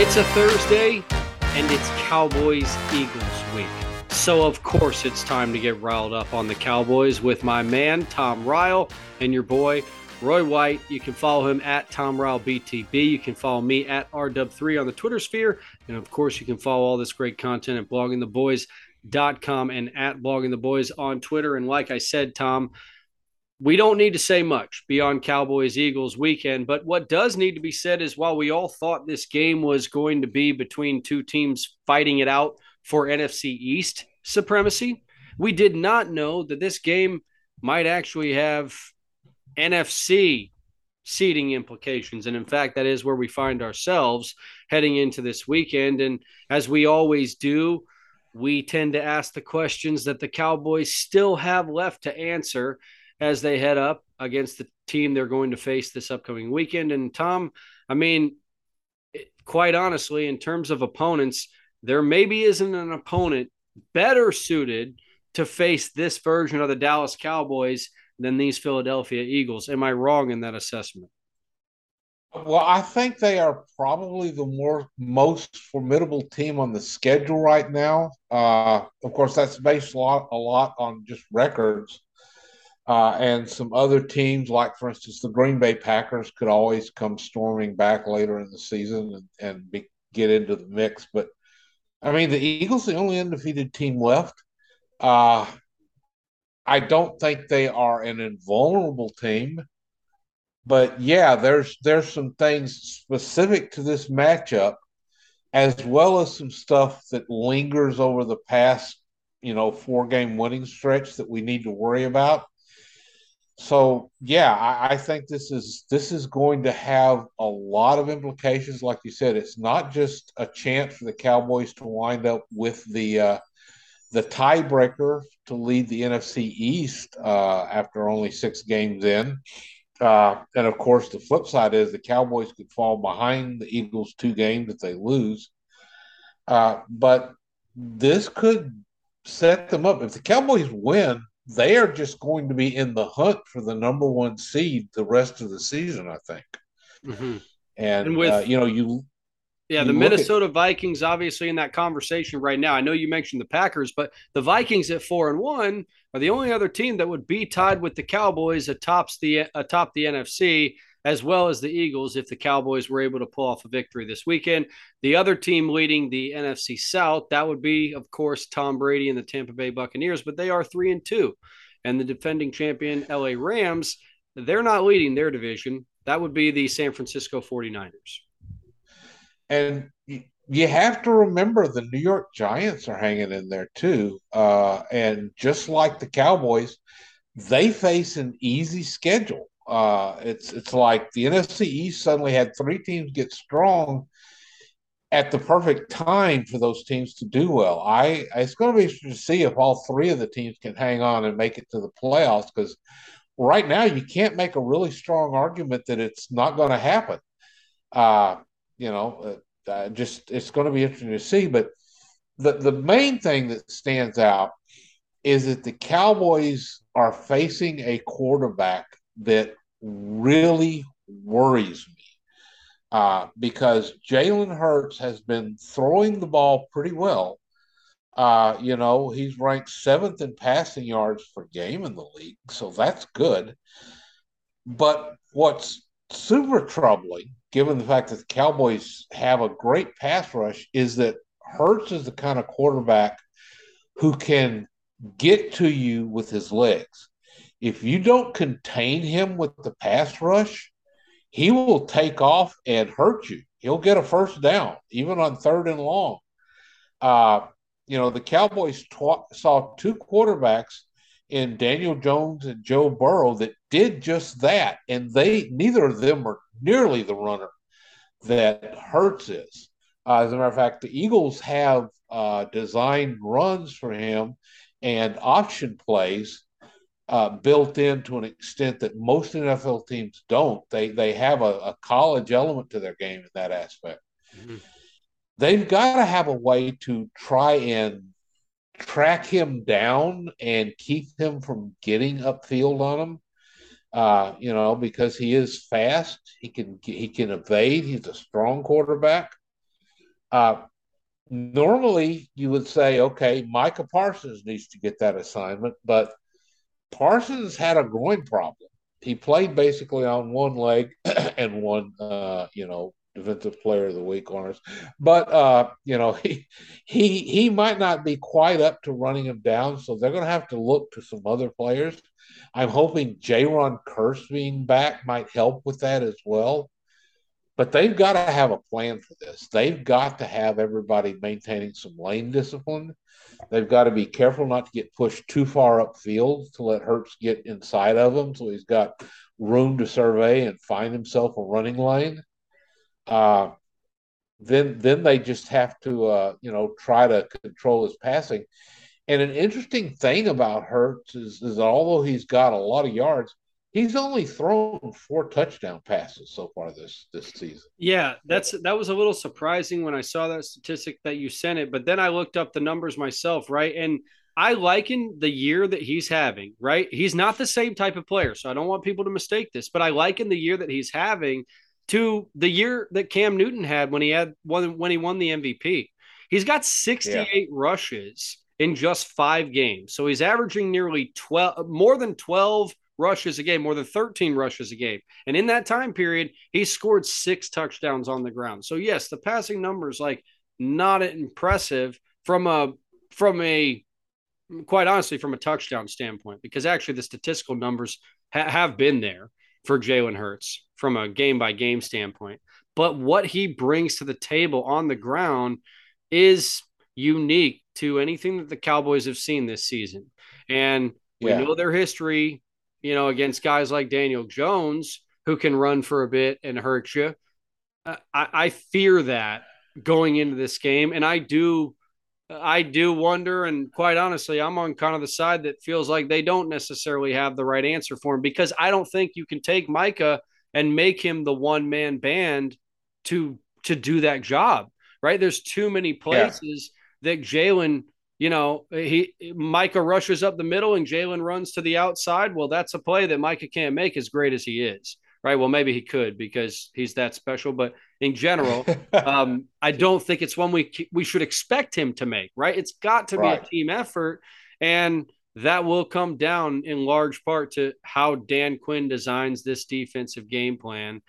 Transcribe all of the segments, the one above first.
It's a Thursday, and it's Cowboys Eagles week. So, of course, it's time to get riled up on the Cowboys with my man, Tom Ryle, and your boy, Roy White. You can follow him at Tom Ryle BTB. You can follow me at RW3 on the Twitter sphere. And, of course, you can follow all this great content at bloggingtheboys.com and at bloggingtheboys on Twitter. And, like I said, Tom, we don't need to say much beyond Cowboys Eagles weekend, but what does need to be said is while we all thought this game was going to be between two teams fighting it out for NFC East supremacy, we did not know that this game might actually have NFC seeding implications. And in fact, that is where we find ourselves heading into this weekend. And as we always do, we tend to ask the questions that the Cowboys still have left to answer as they head up against the team they're going to face this upcoming weekend. And Tom, I mean, quite honestly, in terms of opponents, there maybe isn't an opponent better suited to face this version of the Dallas Cowboys than these Philadelphia Eagles. Am I wrong in that assessment? Well, I think they are probably the more most formidable team on the schedule right now. Uh, of course, that's based a lot, a lot on just records. Uh, and some other teams, like for instance the Green Bay Packers, could always come storming back later in the season and, and be, get into the mix. But I mean, the Eagles, the only undefeated team left. Uh, I don't think they are an invulnerable team, but yeah, there's there's some things specific to this matchup, as well as some stuff that lingers over the past, you know, four game winning stretch that we need to worry about so yeah, I, I, think this is this is going to have a lot of implications. Like you said, it's not just a chance for the Cowboys to wind up with the uh, the tiebreaker to lead the NFC East uh, after only six games in. Uh, and of course, the flip side is the Cowboys could fall behind the Eagles two games if they lose. Uh, but this could set them up. If the Cowboys win, they are just going to be in the hunt for the number one seed the rest of the season, I think. Mm-hmm. And, and, with, uh, you know, you. Yeah, you the Minnesota at, Vikings obviously in that conversation right now. I know you mentioned the Packers, but the Vikings at four and one are the only other team that would be tied with the Cowboys atop the atop the NFC as well as the Eagles if the Cowboys were able to pull off a victory this weekend. The other team leading the NFC South, that would be, of course, Tom Brady and the Tampa Bay Buccaneers, but they are three and two. And the defending champion LA Rams, they're not leading their division. That would be the San Francisco 49ers. And you have to remember the New York Giants are hanging in there too. Uh, and just like the Cowboys, they face an easy schedule. Uh, it's it's like the NFC East suddenly had three teams get strong at the perfect time for those teams to do well. I it's going to be interesting to see if all three of the teams can hang on and make it to the playoffs because right now you can't make a really strong argument that it's not going to happen. Uh, you know, uh, just it's going to be interesting to see. But the the main thing that stands out is that the Cowboys are facing a quarterback that really worries me uh, because Jalen Hurts has been throwing the ball pretty well. Uh, you know, he's ranked seventh in passing yards per game in the league, so that's good. But what's super troubling, given the fact that the Cowboys have a great pass rush, is that Hurts is the kind of quarterback who can get to you with his legs if you don't contain him with the pass rush, he will take off and hurt you. He'll get a first down, even on third and long. Uh, you know, the Cowboys tw- saw two quarterbacks in Daniel Jones and Joe Burrow that did just that, and they neither of them are nearly the runner that Hurts is. Uh, as a matter of fact, the Eagles have uh, designed runs for him and option plays uh, built in to an extent that most NFL teams don't. They they have a, a college element to their game in that aspect. Mm-hmm. They've got to have a way to try and track him down and keep him from getting upfield on him. Uh, you know, because he is fast, he can he can evade. He's a strong quarterback. Uh, normally, you would say, okay, Micah Parsons needs to get that assignment, but Parsons had a groin problem. He played basically on one leg and one, uh, you know, defensive player of the week honors. But uh, you know, he he he might not be quite up to running him down, so they're going to have to look to some other players. I'm hoping Jayron Kearse being back might help with that as well. But they've got to have a plan for this. They've got to have everybody maintaining some lane discipline. They've got to be careful not to get pushed too far upfield to let Hurts get inside of them, so he's got room to survey and find himself a running lane. Uh, then then they just have to uh, you know try to control his passing. And an interesting thing about Hurts is, is that although he's got a lot of yards, he's only thrown four touchdown passes so far this this season. Yeah, that's that was a little surprising when I saw that statistic that you sent it, but then I looked up the numbers myself, right? And I liken the year that he's having, right? He's not the same type of player, so I don't want people to mistake this, but I liken the year that he's having to the year that Cam Newton had when he had one when he won the MVP. He's got 68 yeah. rushes in just 5 games. So he's averaging nearly 12 more than 12 rushes a game, more than 13 rushes a game. And in that time period, he scored 6 touchdowns on the ground. So yes, the passing numbers like not impressive from a from a quite honestly from a touchdown standpoint because actually the statistical numbers ha- have been there for Jalen Hurts from a game by game standpoint. But what he brings to the table on the ground is unique to anything that the Cowboys have seen this season. And we yeah. know their history, you know, against guys like Daniel Jones who can run for a bit and hurt you. Uh, I, I fear that going into this game. And I do I do wonder, and quite honestly, I'm on kind of the side that feels like they don't necessarily have the right answer for him because I don't think you can take Micah and make him the one man band to to do that job. Right? There's too many places yeah. that Jalen, you know, he Micah rushes up the middle and Jalen runs to the outside. Well, that's a play that Micah can't make as great as he is right? Well, maybe he could because he's that special, but in general, um, I don't think it's one we we should expect him to make, right? It's got to right. be a team effort, and that will come down in large part to how Dan Quinn designs this defensive game plan,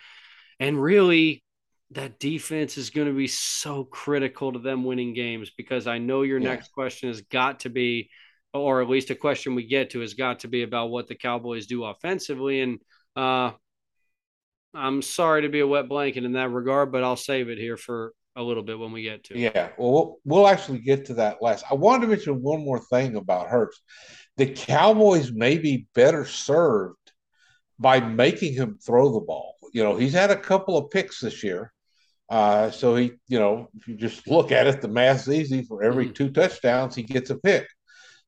and really. That defense is going to be so critical to them winning games because I know your yeah. next question has got to be, or at least a question we get to has got to be about what the Cowboys do offensively. And uh, I'm sorry to be a wet blanket in that regard, but I'll save it here for a little bit when we get to it. Yeah, well, we'll actually get to that last. I wanted to mention one more thing about Hurts. The Cowboys may be better served by making him throw the ball. You know, he's had a couple of picks this year. Uh, so he, you know, if you just look at it, the math's easy. For every mm. two touchdowns, he gets a pick.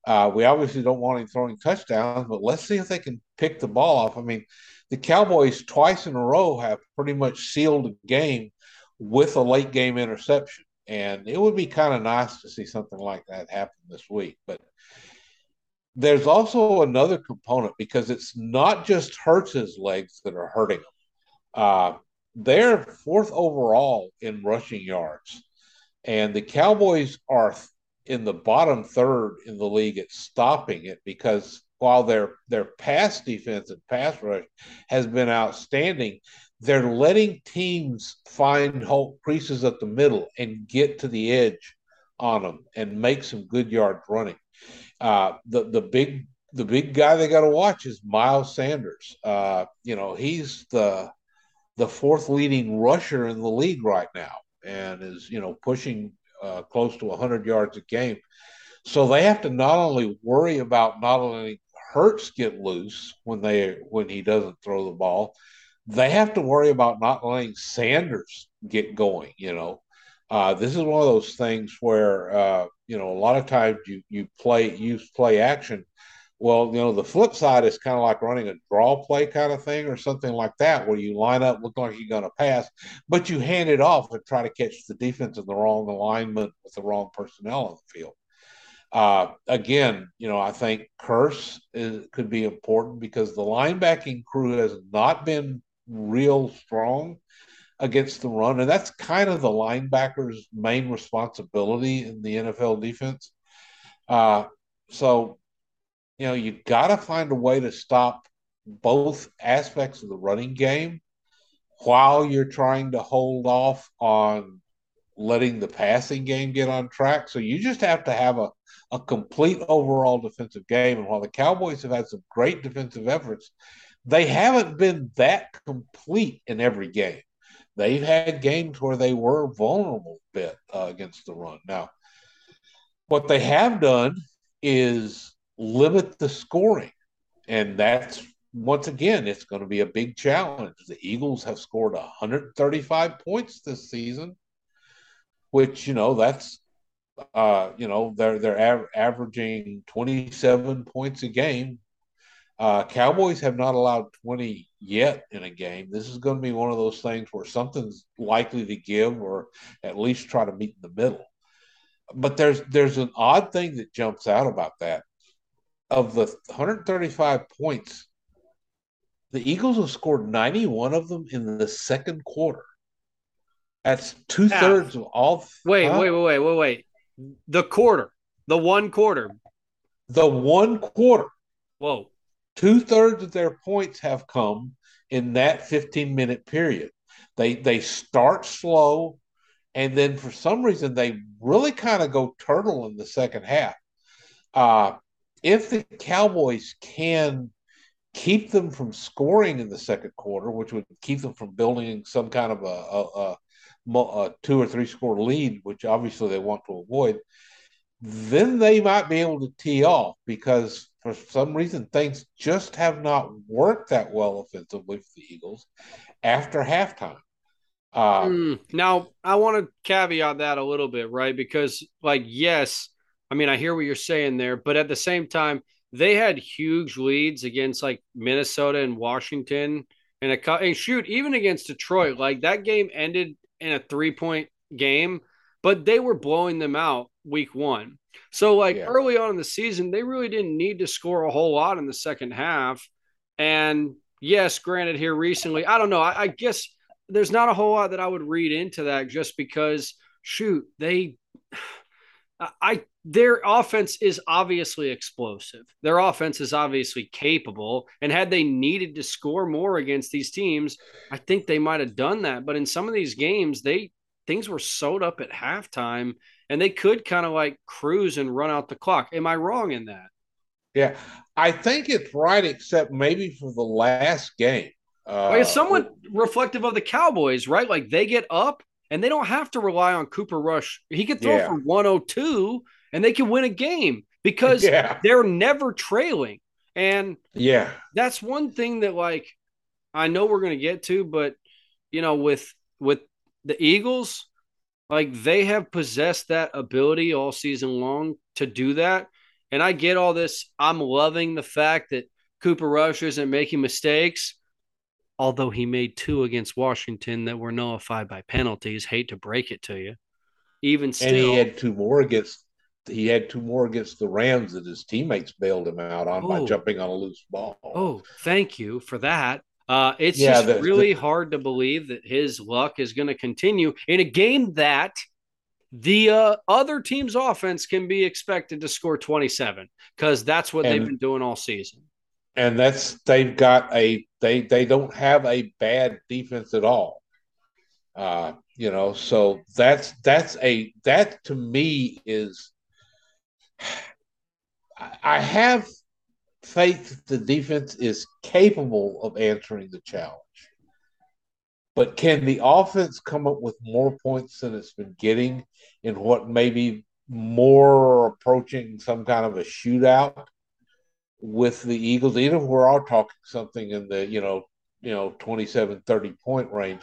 Uh, we obviously don't want him throwing touchdowns, but let's see if they can pick the ball off. I mean, the Cowboys twice in a row have pretty much sealed a game with a late game interception. And it would be kind of nice to see something like that happen this week. But there's also another component because it's not just Hurts's legs that are hurting them. Uh, they're fourth overall in rushing yards. And the Cowboys are in the bottom third in the league at stopping it because while their their pass defense and pass rush has been outstanding, they're letting teams find whole creases at the middle and get to the edge on them and make some good yards running. Uh, the the big the big guy they got to watch is Miles Sanders. Uh, you know he's the the fourth leading rusher in the league right now and is you know pushing uh, close to 100 yards a game. So they have to not only worry about not only Hurts get loose when they when he doesn't throw the ball, they have to worry about not letting Sanders get going. You know, uh, this is one of those things where uh, you know a lot of times you you play use play action. Well, you know the flip side is kind of like running a draw play kind of thing or something like that, where you line up, look like you're going to pass, but you hand it off and try to catch the defense in the wrong alignment with the wrong personnel on the field. Uh, again, you know, I think Kearse is, could be important because the linebacking crew has not been real strong. against the run, and that's kind of the linebacker's main responsibility in the NFL defense. Uh, so, you know, you got to find a way to stop both aspects of the running game while you're trying to hold off on letting the passing game get on track. So you just have to have a, a complete overall defensive game. And while the Cowboys have had some great defensive efforts, they haven't been that complete in every game. They've had games where they were vulnerable a bit uh, against the run. Now, what they have done is limit the scoring. And that's once again, it's going to be a big challenge. The Eagles have scored 135 points this season, which you know that's uh, you know they're they're av- averaging 27 points a game. Uh, Cowboys have not allowed 20 yet in a game. This is going to be one of those things where something's likely to give, or at least try to meet in the middle. But there's there's an odd thing that jumps out about that. Of the 135 points the Eagles have scored 91 of them in the second quarter. That's two thirds of all. Wait, huh? wait, wait, wait, wait, wait. The quarter, the one quarter. The one quarter. Whoa. Two thirds of their points have come in that 15 minute period. They they start slow, and then for some reason they really kind of go turtle in the second half. Uh, if the Cowboys can keep them from scoring in the second quarter, which would keep them from building some kind of a, a, a, a, two or three score lead, which obviously they want to avoid, then they might be able to tee off because for some reason things just have not worked that well offensively for the Eagles after halftime. Uh, mm, now, I want to caveat that a little bit, right? Because, like, yes, I mean, I hear what you're saying there, but at the same time, they had huge leads against like Minnesota and Washington and a and shoot even against Detroit. Like that game ended in a three point game, but they were blowing them out week one. So like yeah. early on in the season, they really didn't need to score a whole lot in the second half. And yes, granted, here recently, I don't know. I, I guess there's not a whole lot that I would read into that just because shoot they I their offense is obviously explosive. Their offense is obviously capable. And had they needed to score more against these teams, I think they might have done that. But in some of these games, they things were sewed up at halftime and they could kind of like cruise and run out the clock. Am I wrong in that? Yeah, I think it's right, except maybe for the last game. Uh, like it's somewhat reflective of the Cowboys, right? Like they get up and they don't have to rely on Cooper Rush. He could throw yeah. for 102 and they can win a game because yeah. they're never trailing. And yeah, that's one thing that like I know we're going to get to, but you know, with with the Eagles, like they have possessed that ability all season long to do that. And I get all this. I'm loving the fact that Cooper Rush isn't making mistakes, although he made two against Washington that were nullified by penalties. Hate to break it to you. Even still, and he had two more against he had two more against the Rams that his teammates bailed him out on oh. by jumping on a loose ball. Oh, thank you for that. Uh, it's yeah, just the, really the, hard to believe that his luck is going to continue in a game that the uh, other team's offense can be expected to score 27 because that's what and, they've been doing all season. And that's they've got a they they don't have a bad defense at all. Uh, you know, so that's that's a that to me is I have faith the defense is capable of answering the challenge. But can the offense come up with more points than it's been getting in what may be more approaching some kind of a shootout with the Eagles, even if we're all talking something in the, you know, you know, 27, 30 point range,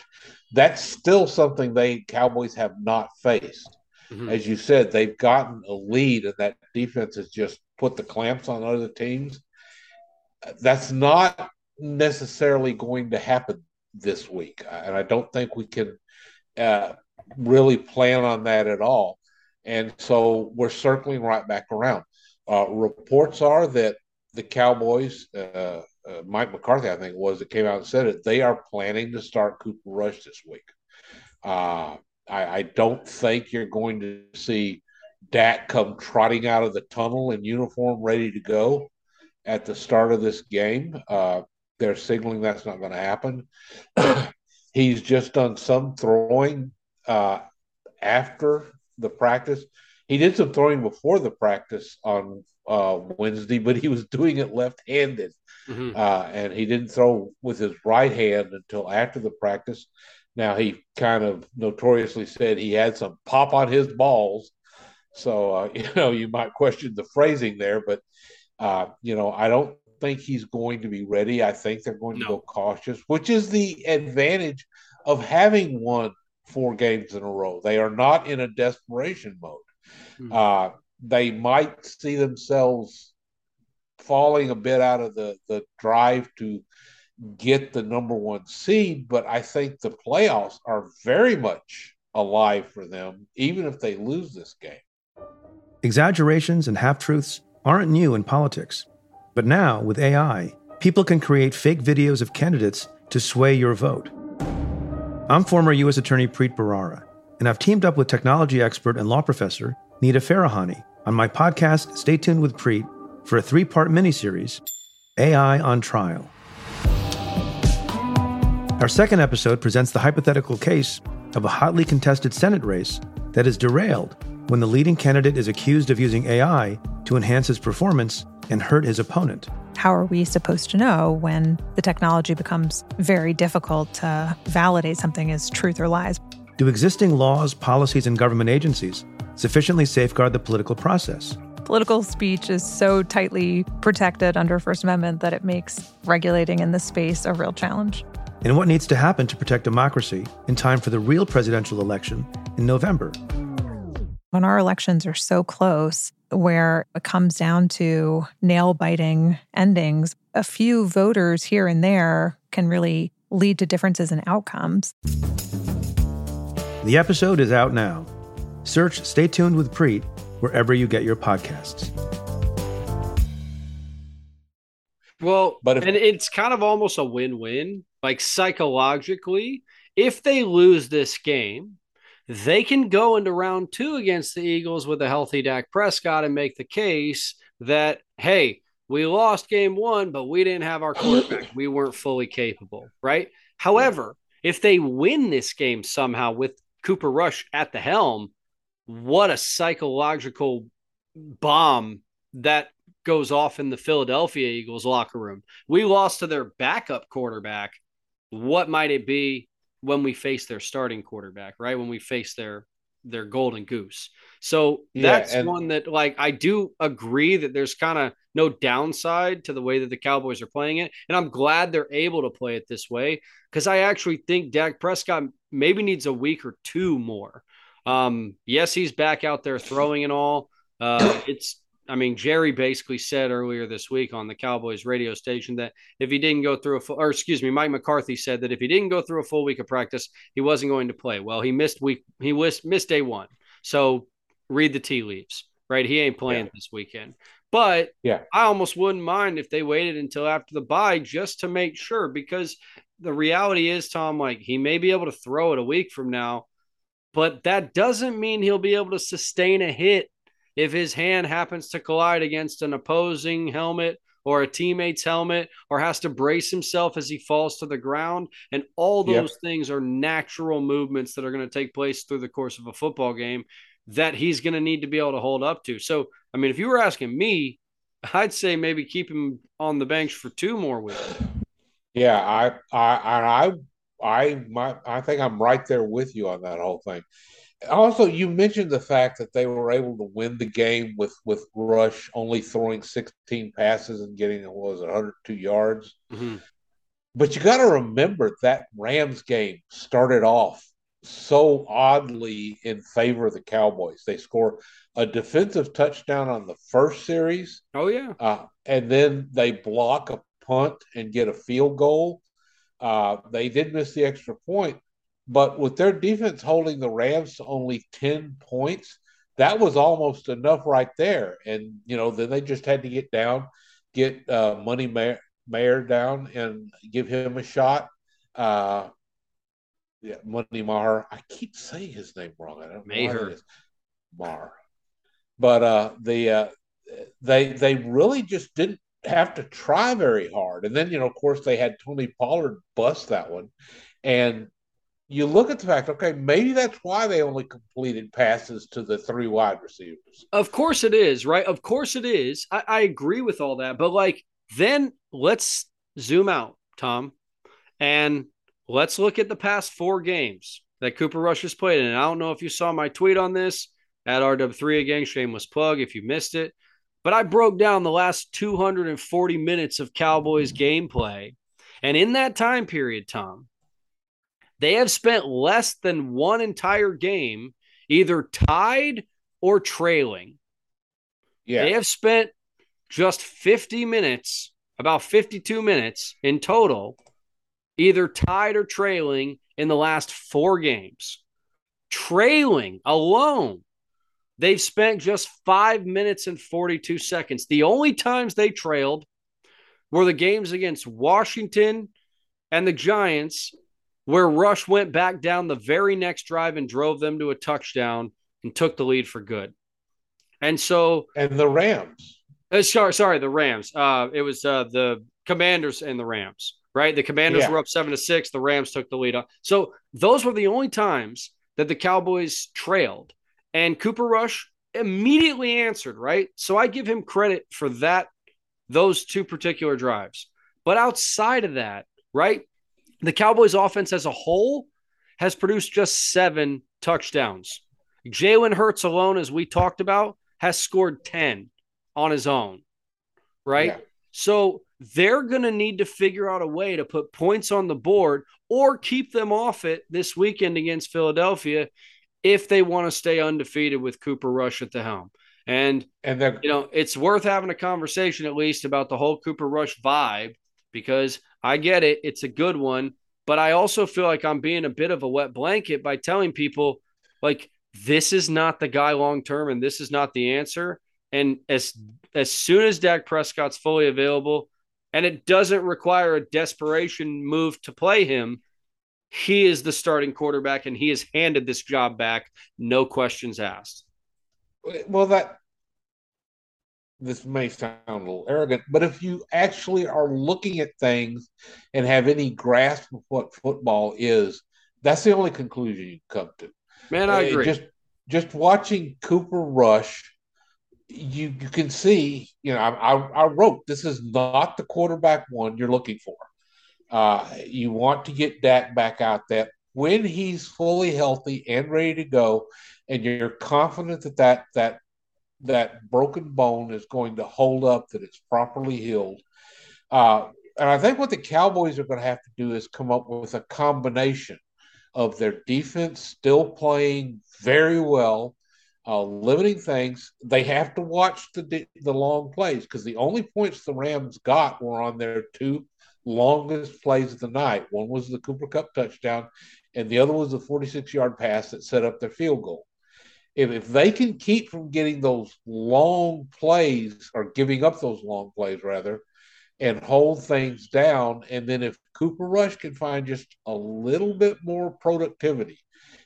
that's still something they Cowboys have not faced. Mm-hmm. As you said, they've gotten a lead, and that defense has just put the clamps on other teams. That's not necessarily going to happen this week, and I don't think we can uh, really plan on that at all. And so we're circling right back around. Uh, reports are that the Cowboys, uh, uh Mike McCarthy, I think, was that came out and said it. They are planning to start Cooper Rush this week. Uh, I, I don't think you're going to see Dak come trotting out of the tunnel in uniform, ready to go at the start of this game. Uh, they're signaling that's not going to happen. He's just done some throwing uh, after the practice. He did some throwing before the practice on uh, Wednesday, but he was doing it left-handed, mm-hmm. uh, and he didn't throw with his right hand until after the practice. Now he kind of notoriously said he had some pop on his balls, so uh, you know you might question the phrasing there, but uh, you know I don't think he's going to be ready. I think they're going to no. go cautious, which is the advantage of having won four games in a row. They are not in a desperation mode. Mm-hmm. Uh, they might see themselves falling a bit out of the, the drive to get the number one seed, but I think the playoffs are very much alive for them, even if they lose this game. Exaggerations and half truths aren't new in politics. But now, with AI, people can create fake videos of candidates to sway your vote. I'm former U.S. Attorney Preet Bharara, and I've teamed up with technology expert and law professor Nita Farahany on my podcast, Stay Tuned with Preet, for a three part miniseries AI on Trial. Our second episode presents the hypothetical case of a hotly contested Senate race that is derailed when the leading candidate is accused of using AI to enhance his performance and hurt his opponent. How are we supposed to know when the technology becomes very difficult to validate something as truth or lies? Do existing laws, policies, and government agencies sufficiently safeguard the political process? Political speech is so tightly protected under First Amendment that it makes regulating in this space a real challenge. And what needs to happen to protect democracy in time for the real presidential election in November? When our elections are so close, where it comes down to nail biting endings, a few voters here and there can really lead to differences in outcomes. The episode is out now. Search Stay Tuned with Preet wherever you get your podcasts. Well, but if- and it's kind of almost a win win. Like psychologically, if they lose this game, they can go into round two against the Eagles with a healthy Dak Prescott and make the case that, hey, we lost game one, but we didn't have our quarterback. We weren't fully capable, right? However, if they win this game somehow with Cooper Rush at the helm, what a psychological bomb that goes off in the Philadelphia Eagles locker room. We lost to their backup quarterback. What might it be when we face their starting quarterback, right? When we face their their golden goose. So that's yeah, and- one that like I do agree that there's kind of no downside to the way that the Cowboys are playing it. And I'm glad they're able to play it this way because I actually think Dak Prescott maybe needs a week or two more. Um, yes, he's back out there throwing and all. Uh, it's I mean, Jerry basically said earlier this week on the Cowboys radio station that if he didn't go through a full, or excuse me, Mike McCarthy said that if he didn't go through a full week of practice, he wasn't going to play. Well, he missed week, he missed, missed day one. So read the tea leaves, right? He ain't playing yeah. this weekend. But yeah, I almost wouldn't mind if they waited until after the bye just to make sure because the reality is, Tom, like he may be able to throw it a week from now, but that doesn't mean he'll be able to sustain a hit if his hand happens to collide against an opposing helmet or a teammate's helmet or has to brace himself as he falls to the ground. And all those yep. things are natural movements that are going to take place through the course of a football game that he's going to need to be able to hold up to. So, I mean, if you were asking me, I'd say maybe keep him on the bench for two more weeks. Yeah, I, I, I, I, my, I think I'm right there with you on that whole thing. Also you mentioned the fact that they were able to win the game with with rush only throwing 16 passes and getting what was it 102 yards? Mm-hmm. but you got to remember that rams game started off so oddly in favor of the cowboys. They score a defensive touchdown on the first series. Oh yeah. Uh, and then they block a punt and get a field goal uh, they did miss the extra point but with their defense holding the Rams to only 10 points, that was almost enough right there. And, you know, then they just had to get down, get uh, Money Mayor, Mayer down and give him a shot. Uh, Yeah, Money Maher. I keep saying his name wrong. I don't know. Maher. But uh, the uh, they they really just didn't have to try very hard. And then you know, of course, they had Tony Pollard bust that one, and you look at the fact, okay, maybe that's why they only completed passes to the three wide receivers. Of course it is, right? Of course it is. I, I agree with all that. But like, then let's zoom out, Tom, and let's look at the past four games that Cooper Rush has played. And I don't know if you saw my tweet on this at RW3 again, shameless plug if you missed it. But I broke down the last 240 minutes of Cowboys mm-hmm. gameplay. And in that time period, Tom, they have spent less than one entire game either tied or trailing. Yeah. They have spent just 50 minutes, about 52 minutes in total, either tied or trailing in the last four games. Trailing alone, they've spent just five minutes and 42 seconds. The only times they trailed were the games against Washington and the Giants where Rush went back down the very next drive and drove them to a touchdown and took the lead for good. And so, and the Rams. Uh, sorry, sorry, the Rams. Uh, it was uh, the Commanders and the Rams, right? The Commanders yeah. were up seven to six. The Rams took the lead. So those were the only times that the Cowboys trailed, and Cooper Rush immediately answered, right? So I give him credit for that, those two particular drives. But outside of that, right? The Cowboys offense as a whole has produced just seven touchdowns. Jalen Hurts alone, as we talked about, has scored 10 on his own, right? Yeah. So they're going to need to figure out a way to put points on the board or keep them off it this weekend against Philadelphia if they want to stay undefeated with Cooper Rush at the helm. And, and you know, it's worth having a conversation at least about the whole Cooper Rush vibe because I get it. It's a good one. But I also feel like I'm being a bit of a wet blanket by telling people, like, this is not the guy long term and this is not the answer. And as as soon as Dak Prescott's fully available, and it doesn't require a desperation move to play him, he is the starting quarterback and he has handed this job back, no questions asked. Well, that this may sound a little arrogant, but if you actually are looking at things and have any grasp of what football is, that's the only conclusion you come to. Man, I uh, agree. Just just watching Cooper Rush, you you can see, you know, I, I, I wrote this is not the quarterback one you're looking for. Uh, you want to get Dak back out there when he's fully healthy and ready to go, and you're confident that that that that broken bone is going to hold up, that it's properly healed. Uh, and I think what the Cowboys are going to have to do is come up with a combination of their defense still playing very well, uh, limiting things. They have to watch the the long plays because the only points the Rams got were on their two longest plays of the night. One was the Cooper Kupp touchdown, and the other was the 46 yard pass that set up their field goal if, if they can keep from getting those long plays or giving up those long plays rather and hold things down and then if cooper rush can find just a little bit more productivity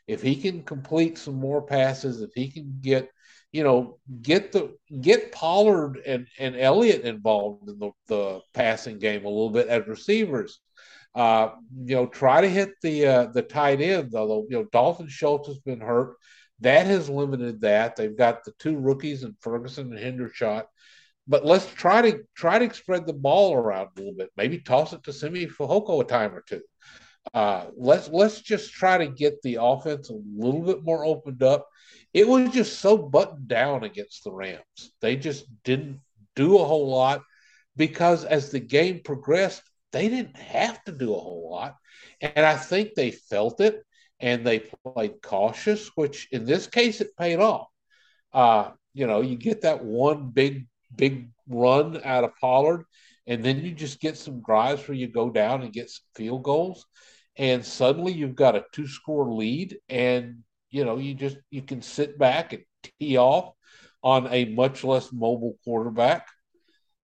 if he can complete some more passes if he can get you know get the get pollard and and elliott involved in the, the passing game a little bit as receivers uh, you know, try to hit the uh, the tight end. Although you know Dalton Schultz has been hurt, that has limited that. They've got the two rookies and Ferguson and Hendershot. But let's try to try to spread the ball around a little bit. Maybe toss it to Simi Fehoko a time or two. Uh, let's let's just try to get the offense a little bit more opened up. It was just so buttoned down against the Rams. They just didn't do a whole lot because as the game progressed, they didn't have to do a whole lot. And I think they felt it and they played cautious, which in this case it paid off. Uh, you know, you get that one big, big run out of Pollard, and then you just get some drives where you go down and get some field goals, and suddenly you've got a two score lead, and you know, you just you can sit back and tee off on a much less mobile quarterback.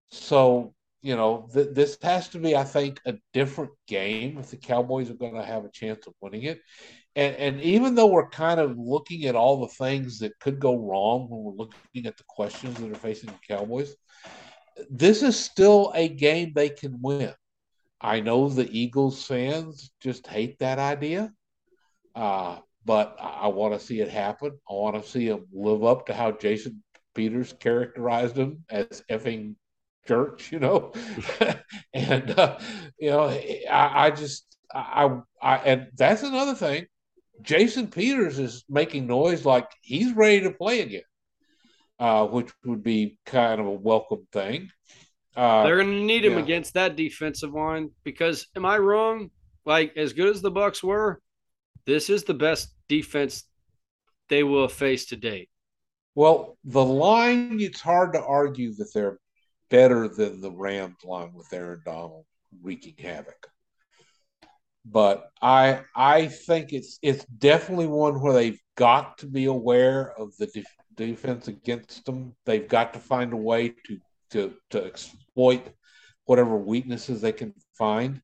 So you know, th- this has to be, I think, a different game if the Cowboys are going to have a chance of winning it. And, and even though we're kind of looking at all the things that could go wrong when we're looking at the questions that are facing the Cowboys, this is still a game they can win. I know the Eagles fans just hate that idea, uh, but I, want to see it happen. I want to see them live up to how Jason Peters characterized them as effing church, you know. and uh, you know, I, I just I, I and that's another thing. Jason Peters is making noise like he's ready to play again, uh, which would be kind of a welcome thing. Uh, They're going to need him yeah. against that defensive line because, am I wrong? Like as good as the Bucks were, this is the best defense they will face to date. Well, the line, it's hard to argue that they're better than the Rams line with Aaron Donald wreaking havoc. But I I think it's it's definitely one where they've got to be aware of the defense against them. They've got to find a way to to to exploit whatever weaknesses they can find.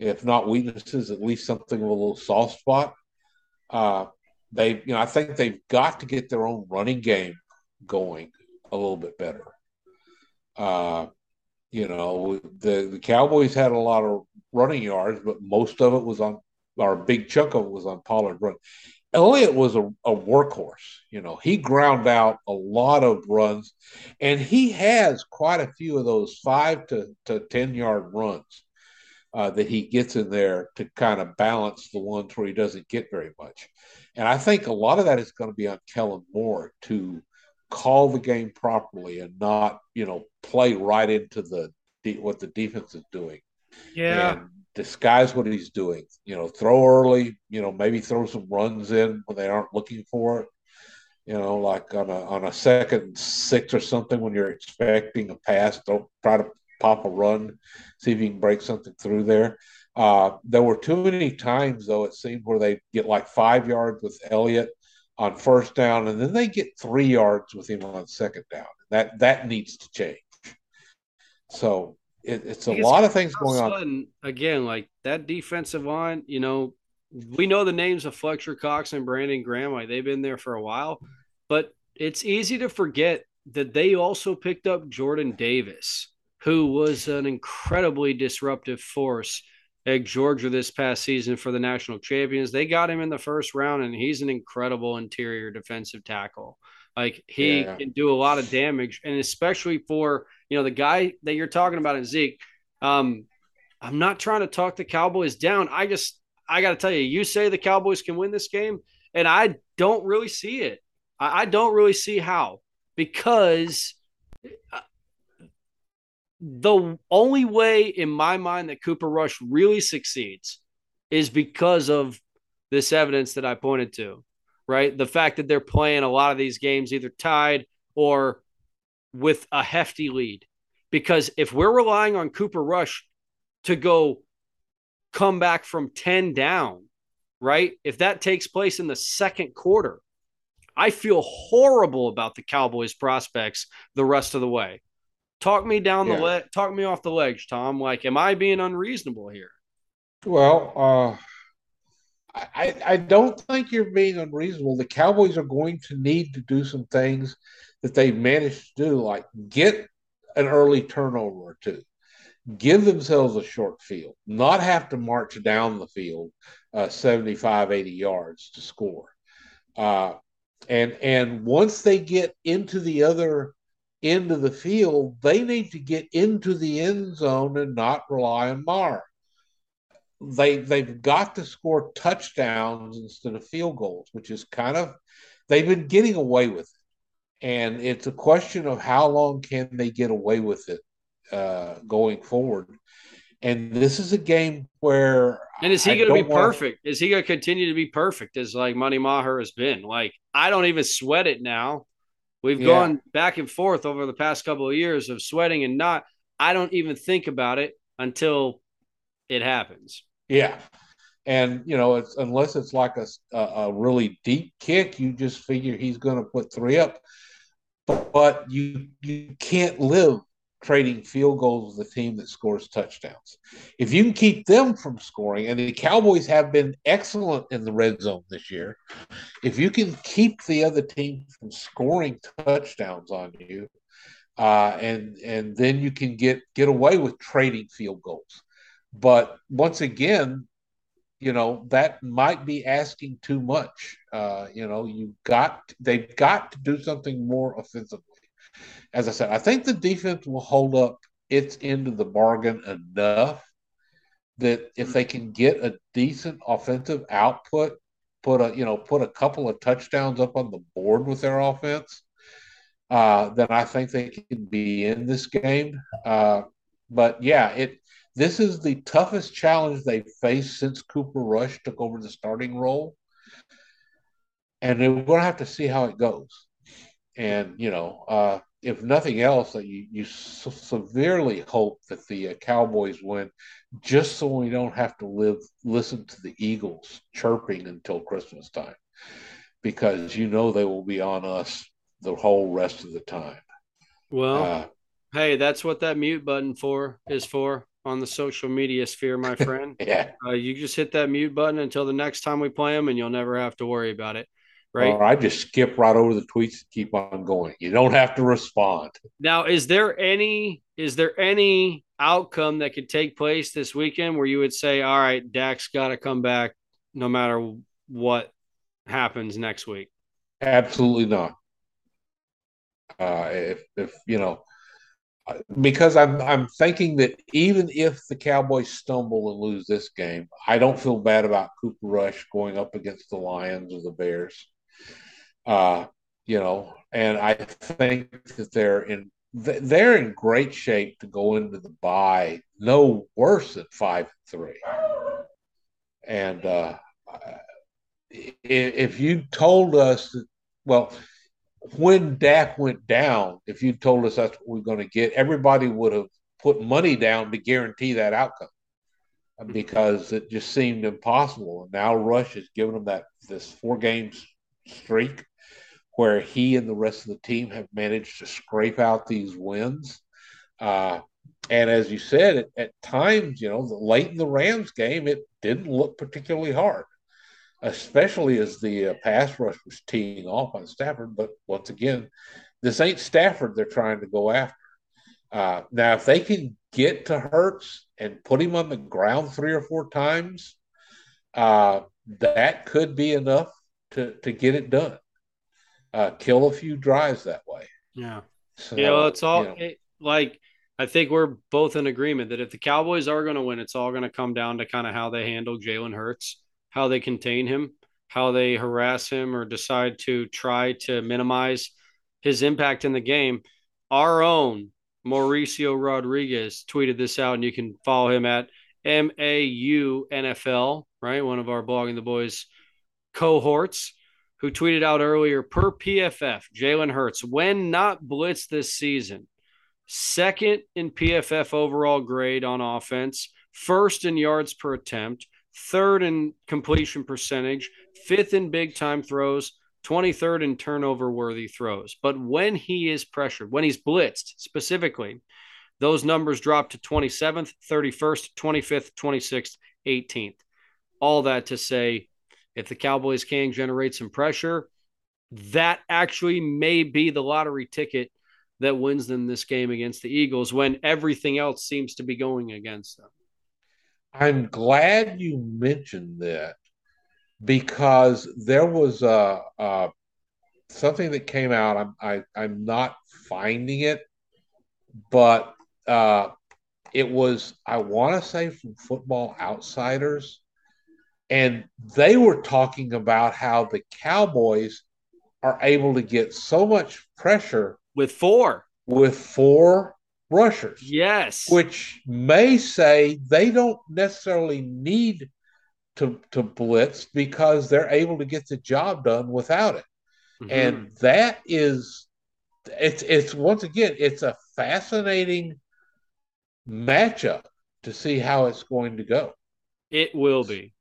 If not weaknesses, at least something of a little soft spot. Uh, they, you know, I think they've got to get their own running game going a little bit better. Uh, you know, the the Cowboys had a lot of running yards, but most of it was on, or a big chunk of it was on Pollard run. Elliott was a, a workhorse. You know, he ground out a lot of runs, and he has quite a few of those five to, to 10 yard runs uh, that he gets in there to kind of balance the ones where he doesn't get very much. And I think a lot of that is going to be on Kellen Moore to call the game properly and not, you know, play right into the what the defense is doing. Yeah. And disguise what he's doing. You know, throw early. You know, maybe throw some runs in when they aren't looking for it. You know, like on a on a second six or something when you're expecting a pass, don't try to pop a run, see if you can break something through there. Uh, there were too many times though it seemed where they get like five yards with Elliott on first down, and then they get three yards with him on second down. That that needs to change. So it, it's a lot of things going on. Again, like that defensive line, you know, we know the names of Fletcher Cox and Brandon Graham. Like they've been there for a while, but it's easy to forget that they also picked up Jordan Davis, who was an incredibly disruptive force at Georgia this past season for the national champions. They got him in the first round, and he's an incredible interior defensive tackle. Like he yeah. can do a lot of damage, and especially for you know the guy that you're talking about in Zeke. Um, I'm not trying to talk the Cowboys down. I just I got to tell you, you say the Cowboys can win this game, and I don't really see it. I, I don't really see how because uh, the only way in my mind that Cooper Rush really succeeds is because of this evidence that I pointed to right? The fact that they're playing a lot of these games either tied or with a hefty lead. Because if we're relying on Cooper Rush to go come back from 10 down, right? If that takes place in the second quarter, I feel horrible about the Cowboys prospects the rest of the way. Talk me down yeah. the leg, talk me off the ledge, Tom. Like, am I being unreasonable here? Well, uh, I, I don't think you're being unreasonable. The Cowboys are going to need to do some things that they managed to do, like get an early turnover or two, give themselves a short field, not have to march down the field uh, 75, 80 yards to score. Uh, and and once they get into the other end of the field, they need to get into the end zone and not rely on Maher. they they've got to score touchdowns instead of field goals, which is kind of they've been getting away with it, and it's a question of how long can they get away with it uh, going forward. And this is a game where and is he going to be perfect? Is he going to continue to be perfect as like Money Maher has been? Like I don't even sweat it now. We've yeah. gone back and forth over the past couple of years of sweating and not. I don't even think about it until it happens. Yeah. And, you know, it's unless it's like a, a really deep kick, you just figure he's going to put three up. But, you, you can't live trading field goals with the team that scores touchdowns. If you can keep them from scoring, and the Cowboys have been excellent in the red zone this year, if you can keep the other team from scoring touchdowns on you, uh, and and then you can get get away with trading field goals. But once again, you know that might be asking too much. Uh, you know, you got they've got to do something more offensively as I said, I think the defense will hold up its end of the bargain enough that if they can get a decent offensive output, put a you know put a couple of touchdowns up on the board with their offense, uh, then I think they can be in this game. Uh, but yeah, it this is the toughest challenge they've faced since Cooper Rush took over the starting role, and we're going to have to see how it goes. And you know, uh, if nothing else, that you you severely hope that the uh, Cowboys win, just so we don't have to live listen to the Eagles chirping until Christmas time, because you know they will be on us the whole rest of the time. Well, uh, hey, that's what that mute button for is for on the social media sphere, my friend. yeah, uh, you just hit that mute button until the next time we play them, and you'll never have to worry about it right? Or I just skip right over the tweets and keep on going. You don't have to respond. Now, is there any is there any outcome that could take place this weekend where you would say, all right, Dak's got to come back no matter what happens next week? Absolutely not. Uh, if if you know, because I'm I'm thinking that even if the Cowboys stumble and lose this game, I don't feel bad about Cooper Rush going up against the Lions or the Bears. Uh, you know, and I think that they're in they're in great shape to go into the bye no worse than five and three. And uh, if you told us well, when Dak went down, if you told us that's what we're going to get, everybody would have put money down to guarantee that outcome because it just seemed impossible. And now Rush has given them that this four games streak where he and the rest of the team have managed to scrape out these wins. Uh, and as you said, at, at times, you know, late in the Rams game, it didn't look particularly hard, especially as the uh, pass rush was teeing off on Stafford. But once again, this ain't Stafford they're trying to go after. Uh, now, if they can get to Hurts and put him on the ground three or four times, uh, that could be enough to, to get it done uh, kill a few drives that way. Yeah. So, you know, it's all you know. it, like I think we're both in agreement that if the Cowboys are going to win, it's all going to come down to kind of how they handle Jalen Hurts, how they contain him, how they harass him or decide to try to minimize his impact in the game. Our own Mauricio Rodriguez tweeted this out, and you can follow him at MAU NFL, right? One of our blogging the boys cohorts who tweeted out earlier per PFF, Jalen Hurts, when not blitzed this season, second in PFF overall grade on offense, first in yards per attempt, third in completion percentage, fifth in big time throws, 23rd in turnover worthy throws. But when he is pressured, when he's blitzed specifically, those numbers drop to 27th, 31st, 25th, 26th, 18th. All that to say, if the Cowboys can generate some pressure, that actually may be the lottery ticket that wins them this game against the Eagles when everything else seems to be going against them. I'm glad you mentioned that because there was a, a something that came out. I'm I, I'm not finding it, but uh, it was I want to say from Football Outsiders and they were talking about how the Cowboys are able to get so much pressure with four with four rushers. Yes. Which may say they don't necessarily need to to blitz because they're able to get the job done without it. Mm-hmm. And that is it's it's once again it's a fascinating matchup to see how it's going to go. It will be.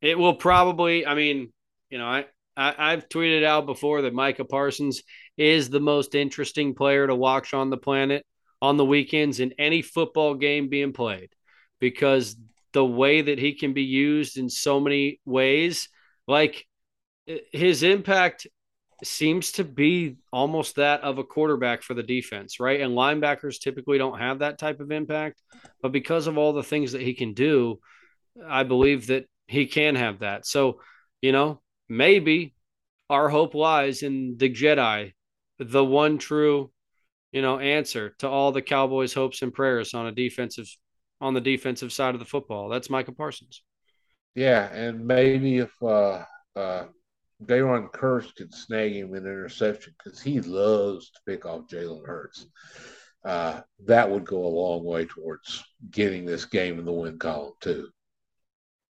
It will probably. I mean, you know, I, I have tweeted out before that Micah Parsons is the most interesting player to watch on the planet on the weekends in any football game being played because the way that he can be used in so many ways, like uh, his impact seems to be almost that of a quarterback for the defense, right? And linebackers typically don't have that type of impact, but because of all the things that he can do, I believe that he can have that. So, you know, maybe our hope lies in the Jedi, the one true, you know, answer to all the Cowboys' hopes and prayers on a defensive on the defensive side of the football. That's Micah Parsons. Yeah, and maybe if uh uh Jayron Kearse could snag him an interception because he loves to pick off Jalen Hurts. Uh, that would go a long way towards getting this game in the win column too.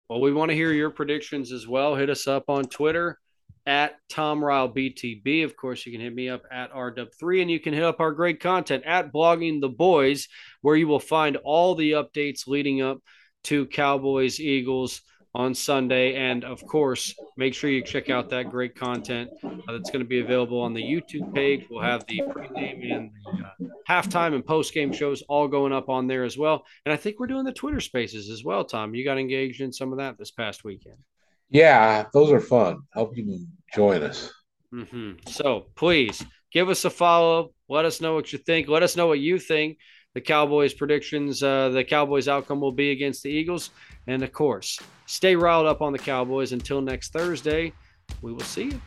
Well, we want to hear your predictions as well. Hit us up on Twitter at Tom Ryle BTB. Of course, you can hit me up at RW3 and you can hit up our great content at Blogging the Boys, where you will find all the updates leading up to Cowboys Eagles on Sunday. And of course, make sure you check out that great content uh, that's going to be available on the YouTube page. We'll have the pregame and the uh, halftime and postgame shows all going up on there as well. And I think we're doing the Twitter spaces as well, Tom. You got engaged in some of that this past weekend. Yeah, those are fun. Hope you can join us. Mm-hmm. So please give us a follow. Let us know what you think. Let us know what you think the Cowboys' predictions, uh, the Cowboys' outcome will be against the Eagles. And of course, stay riled up on the Cowboys until next Thursday. We will see you.